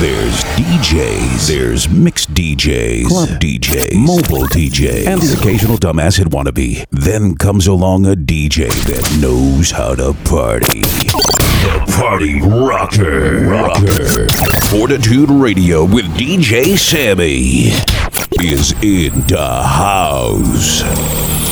There's DJs. There's mixed DJs, club DJs, mobile DJs, and the occasional dumbass hit wannabe. Then comes along a DJ that knows how to party. The Party Rocker. Rocker. Fortitude Radio with DJ Sammy is in the house.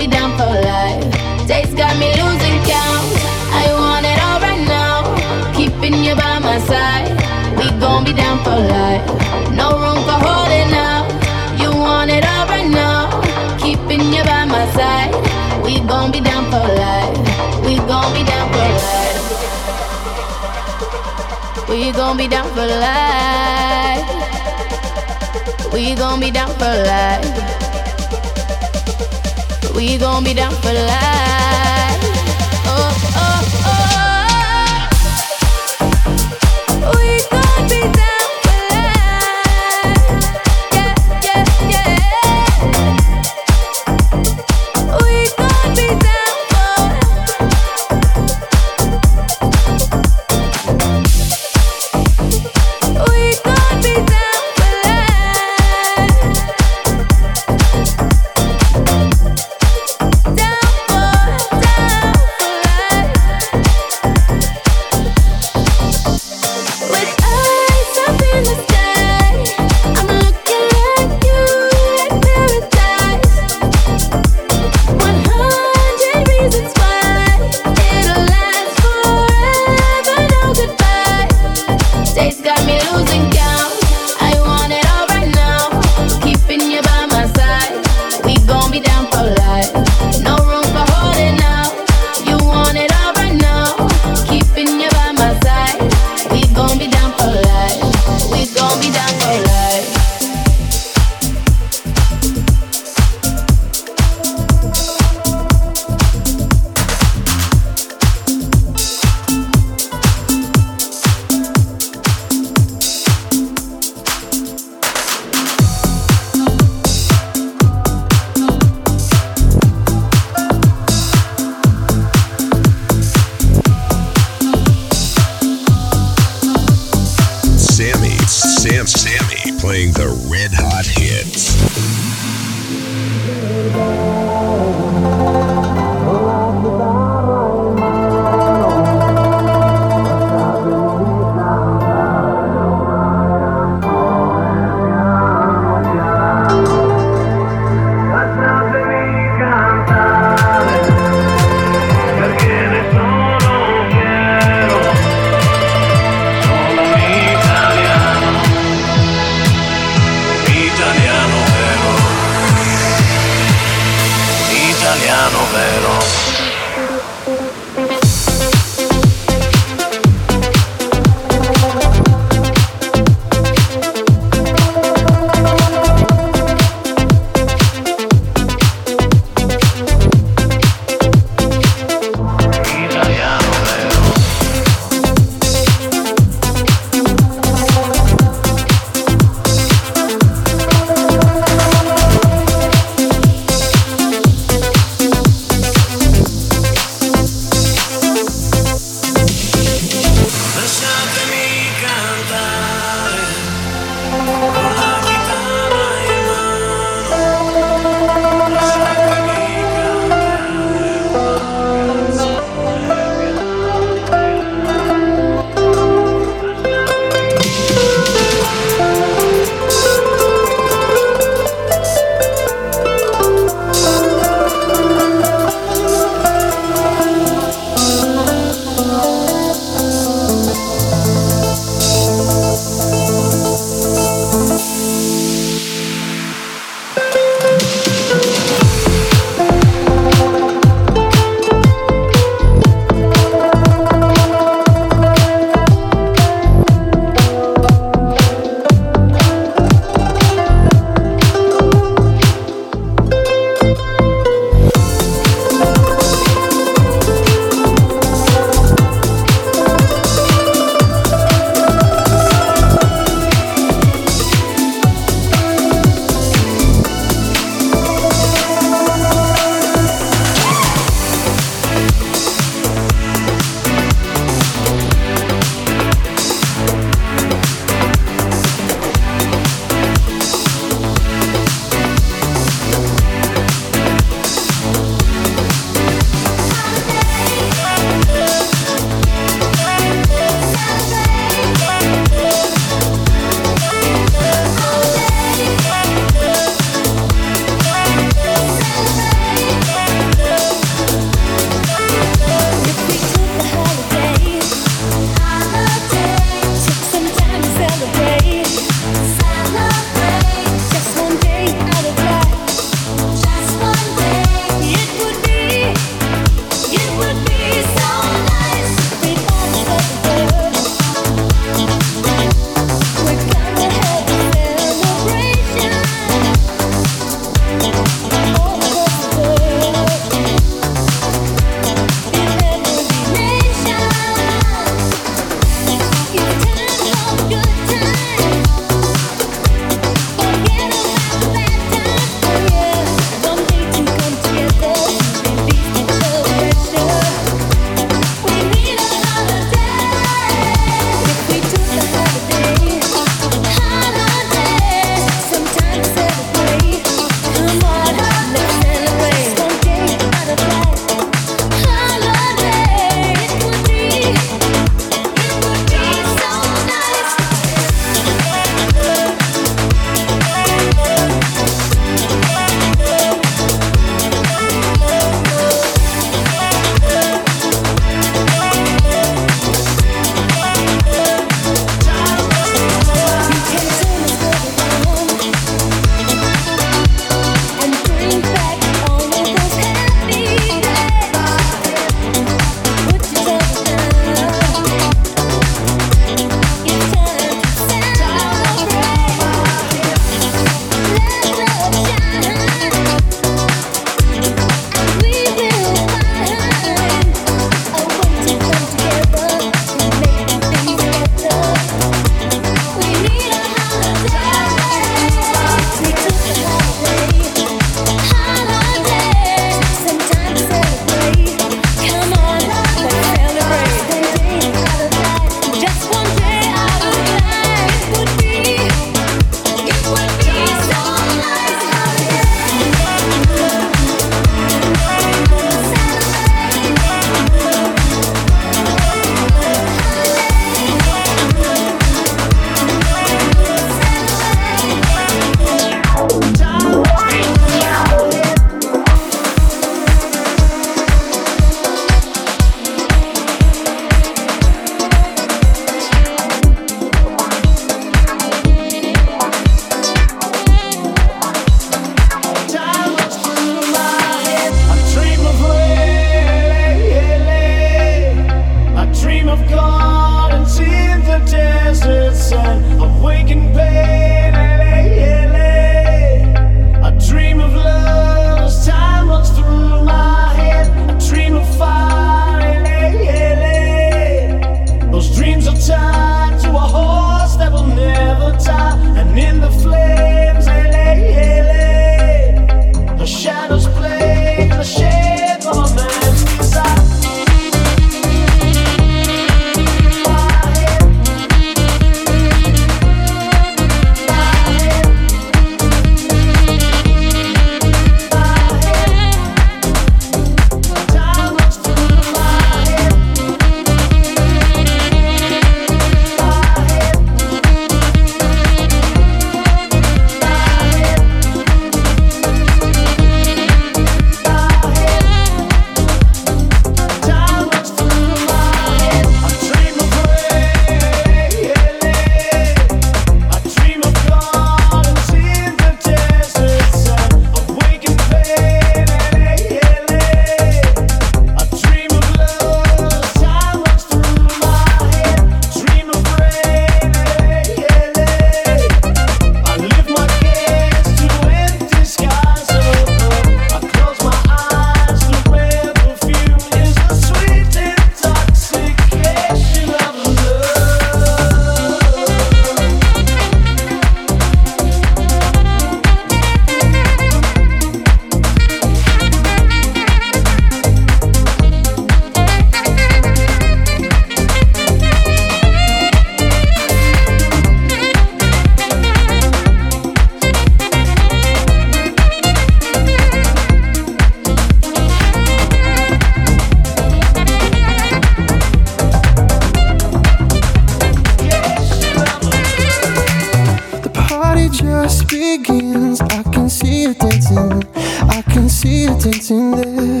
be down for life. Days got me losing count. I want it all right now. Keeping you by my side. We gon' be down for life. No room for holding out. You want it all right now. Keeping you by my side. We gon' be down for life. We gon' be down for life. We gon' be down for life. We gon' be down for life. We gon' be down for life. Oh, oh, oh. We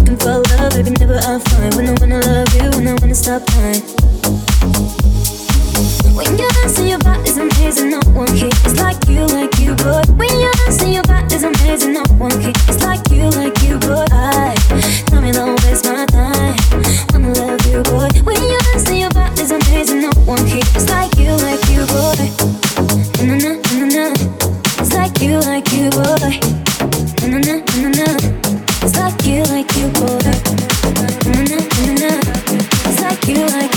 looking for love, baby, never I find. When I wanna love you, when I wanna stop crying. When you're dancing, your body's amazing, no one cares. like you, like you would. When you're dancing, your body's amazing, no one cares. like you, like you would. I tell me don't waste my time. Wanna love you, boy. When you're dancing, your body's amazing, no one cares. like you, like you boy. Na na na na na. It's like you, like you boy. Na na na na na like you, like you, boy. Mm-hmm, mm-hmm. It's like you, like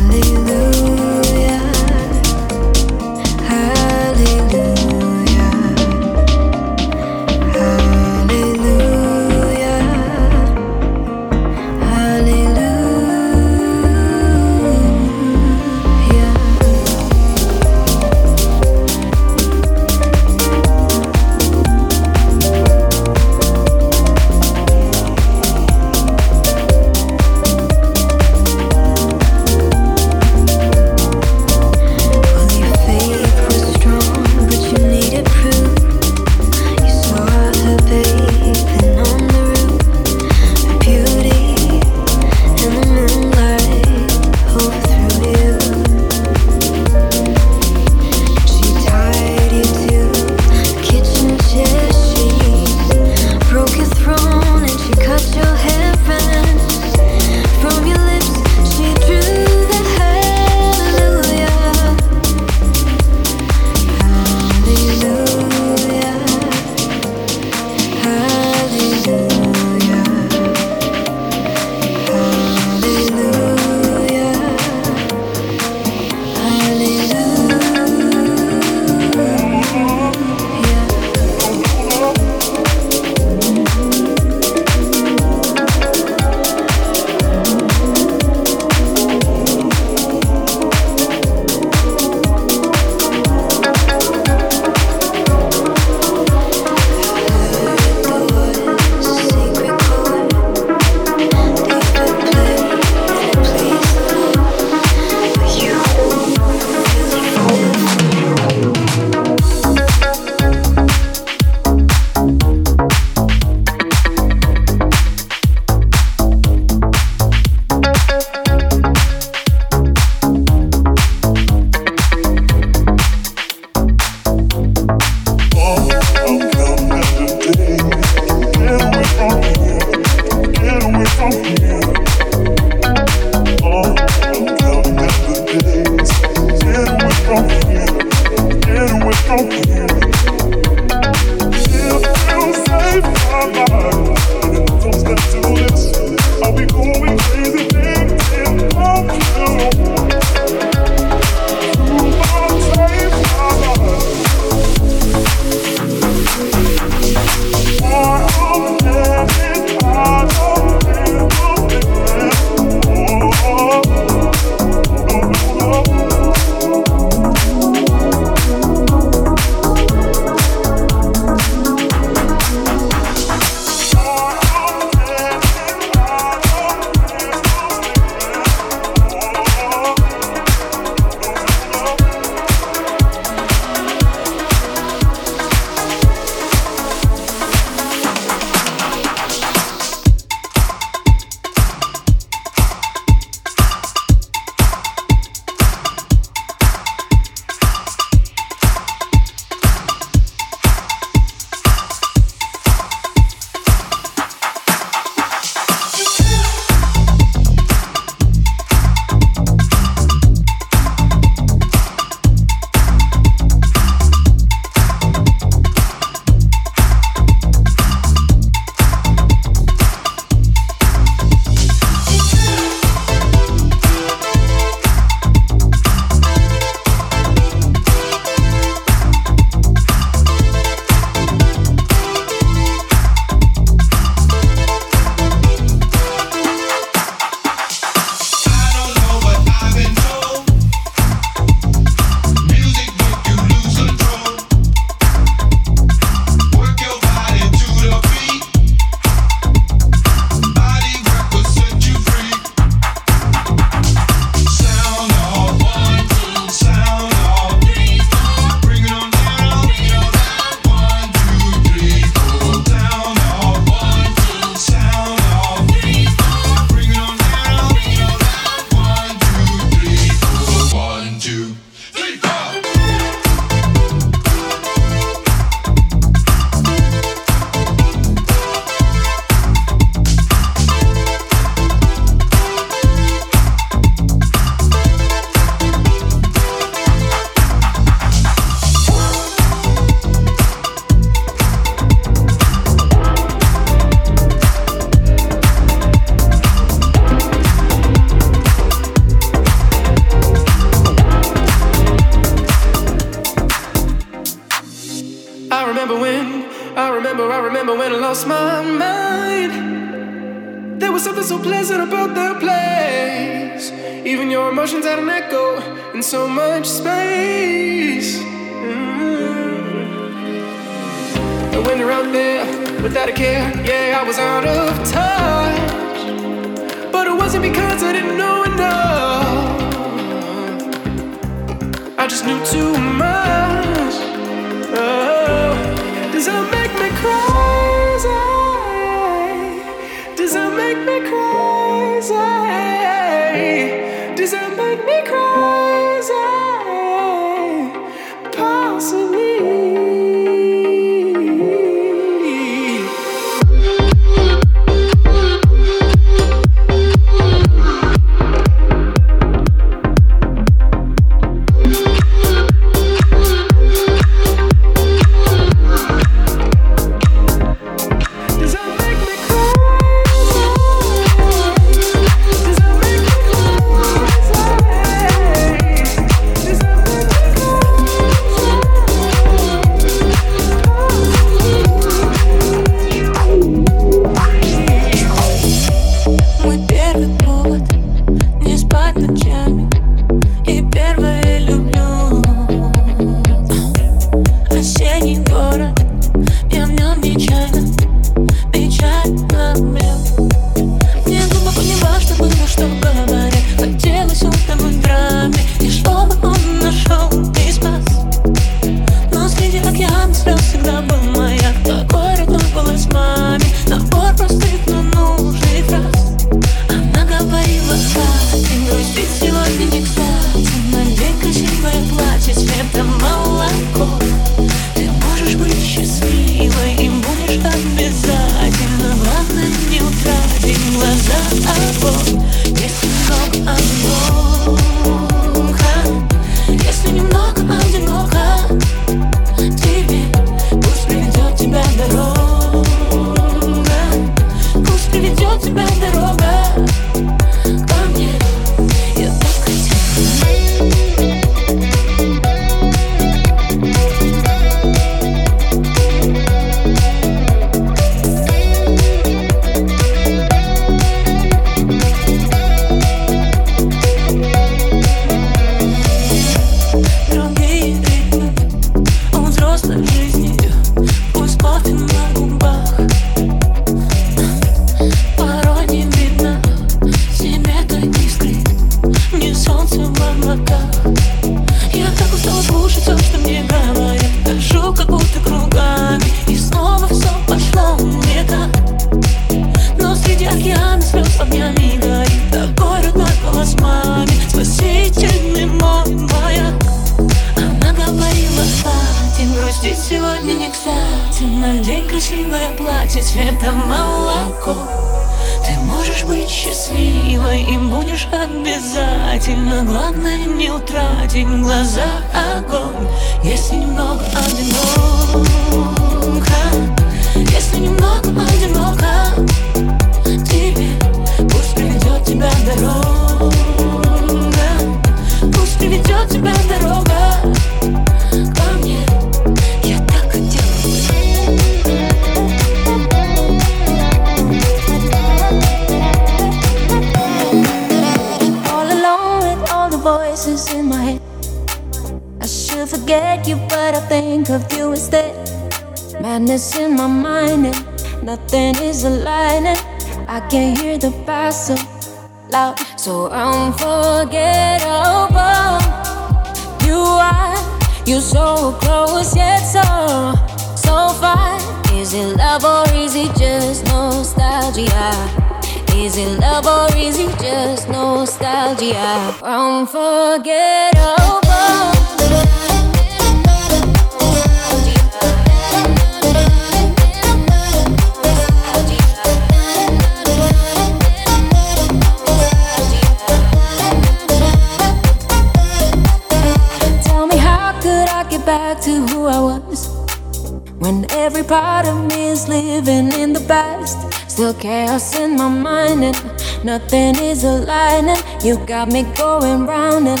fast. Still chaos in my mind, and nothing is aligning. You got me going round and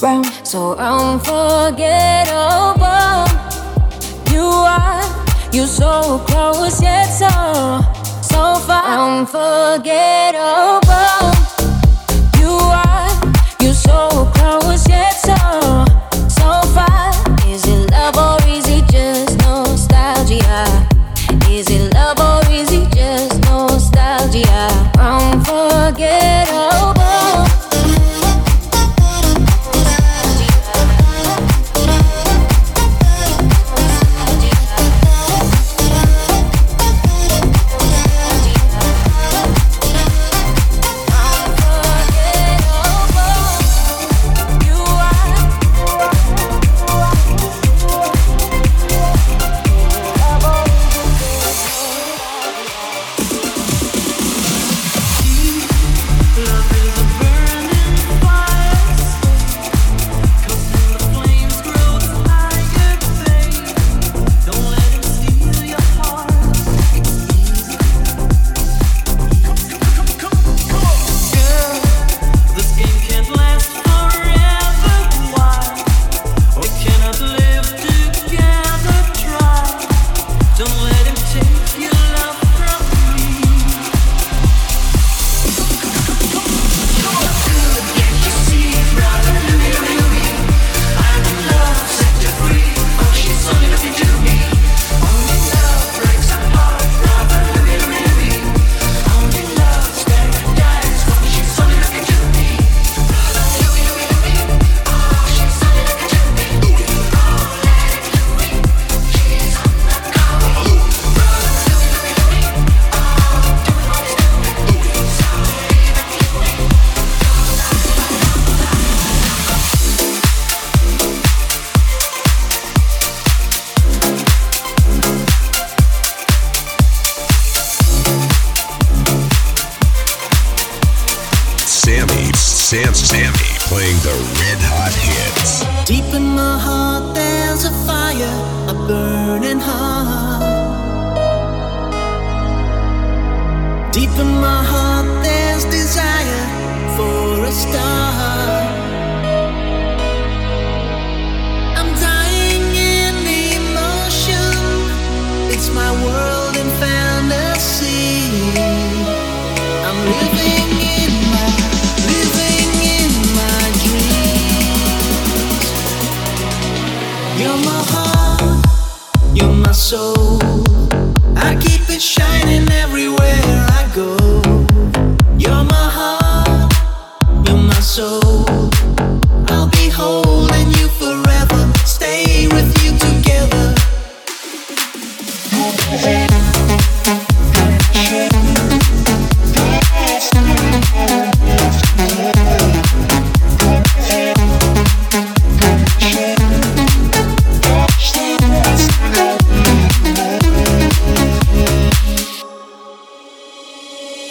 round, so unforgettable. You are, you so close yet so so far, unforgettable.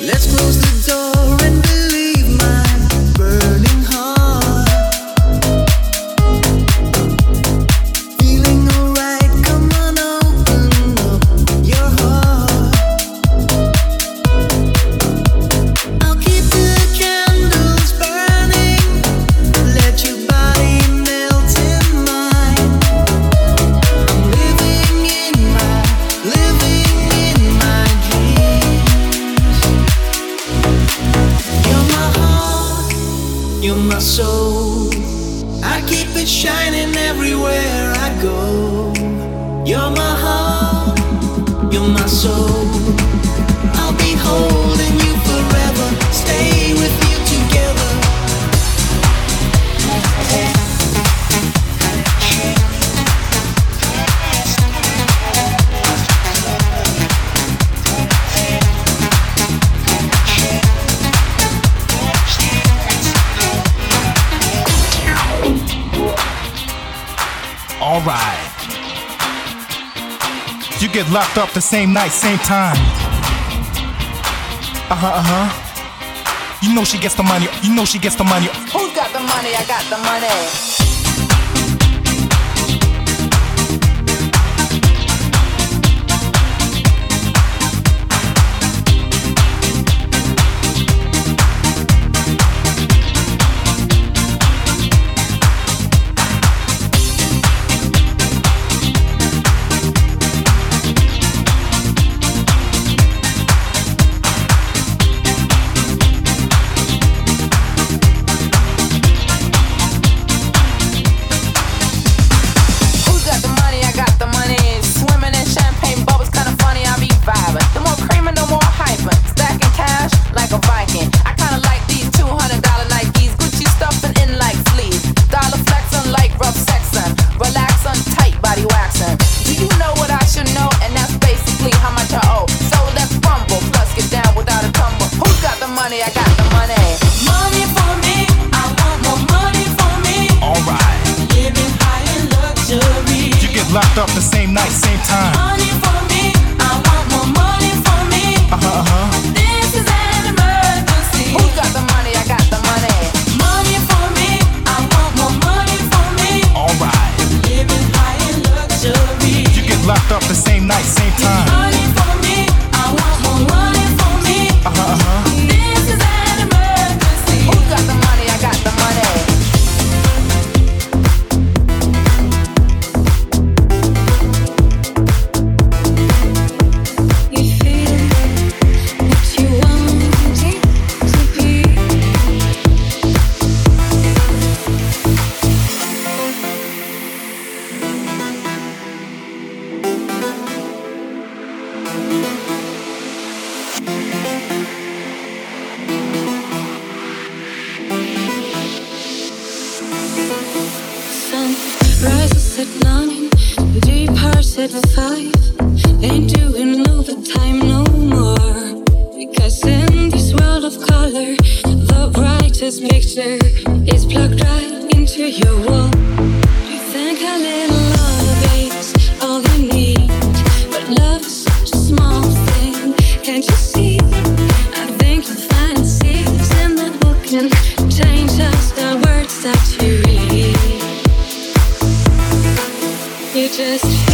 Let's close the door. the same night, same time. Uh huh, uh huh. You know she gets the money. You know she gets the money. Who's got the money? I got the money. Just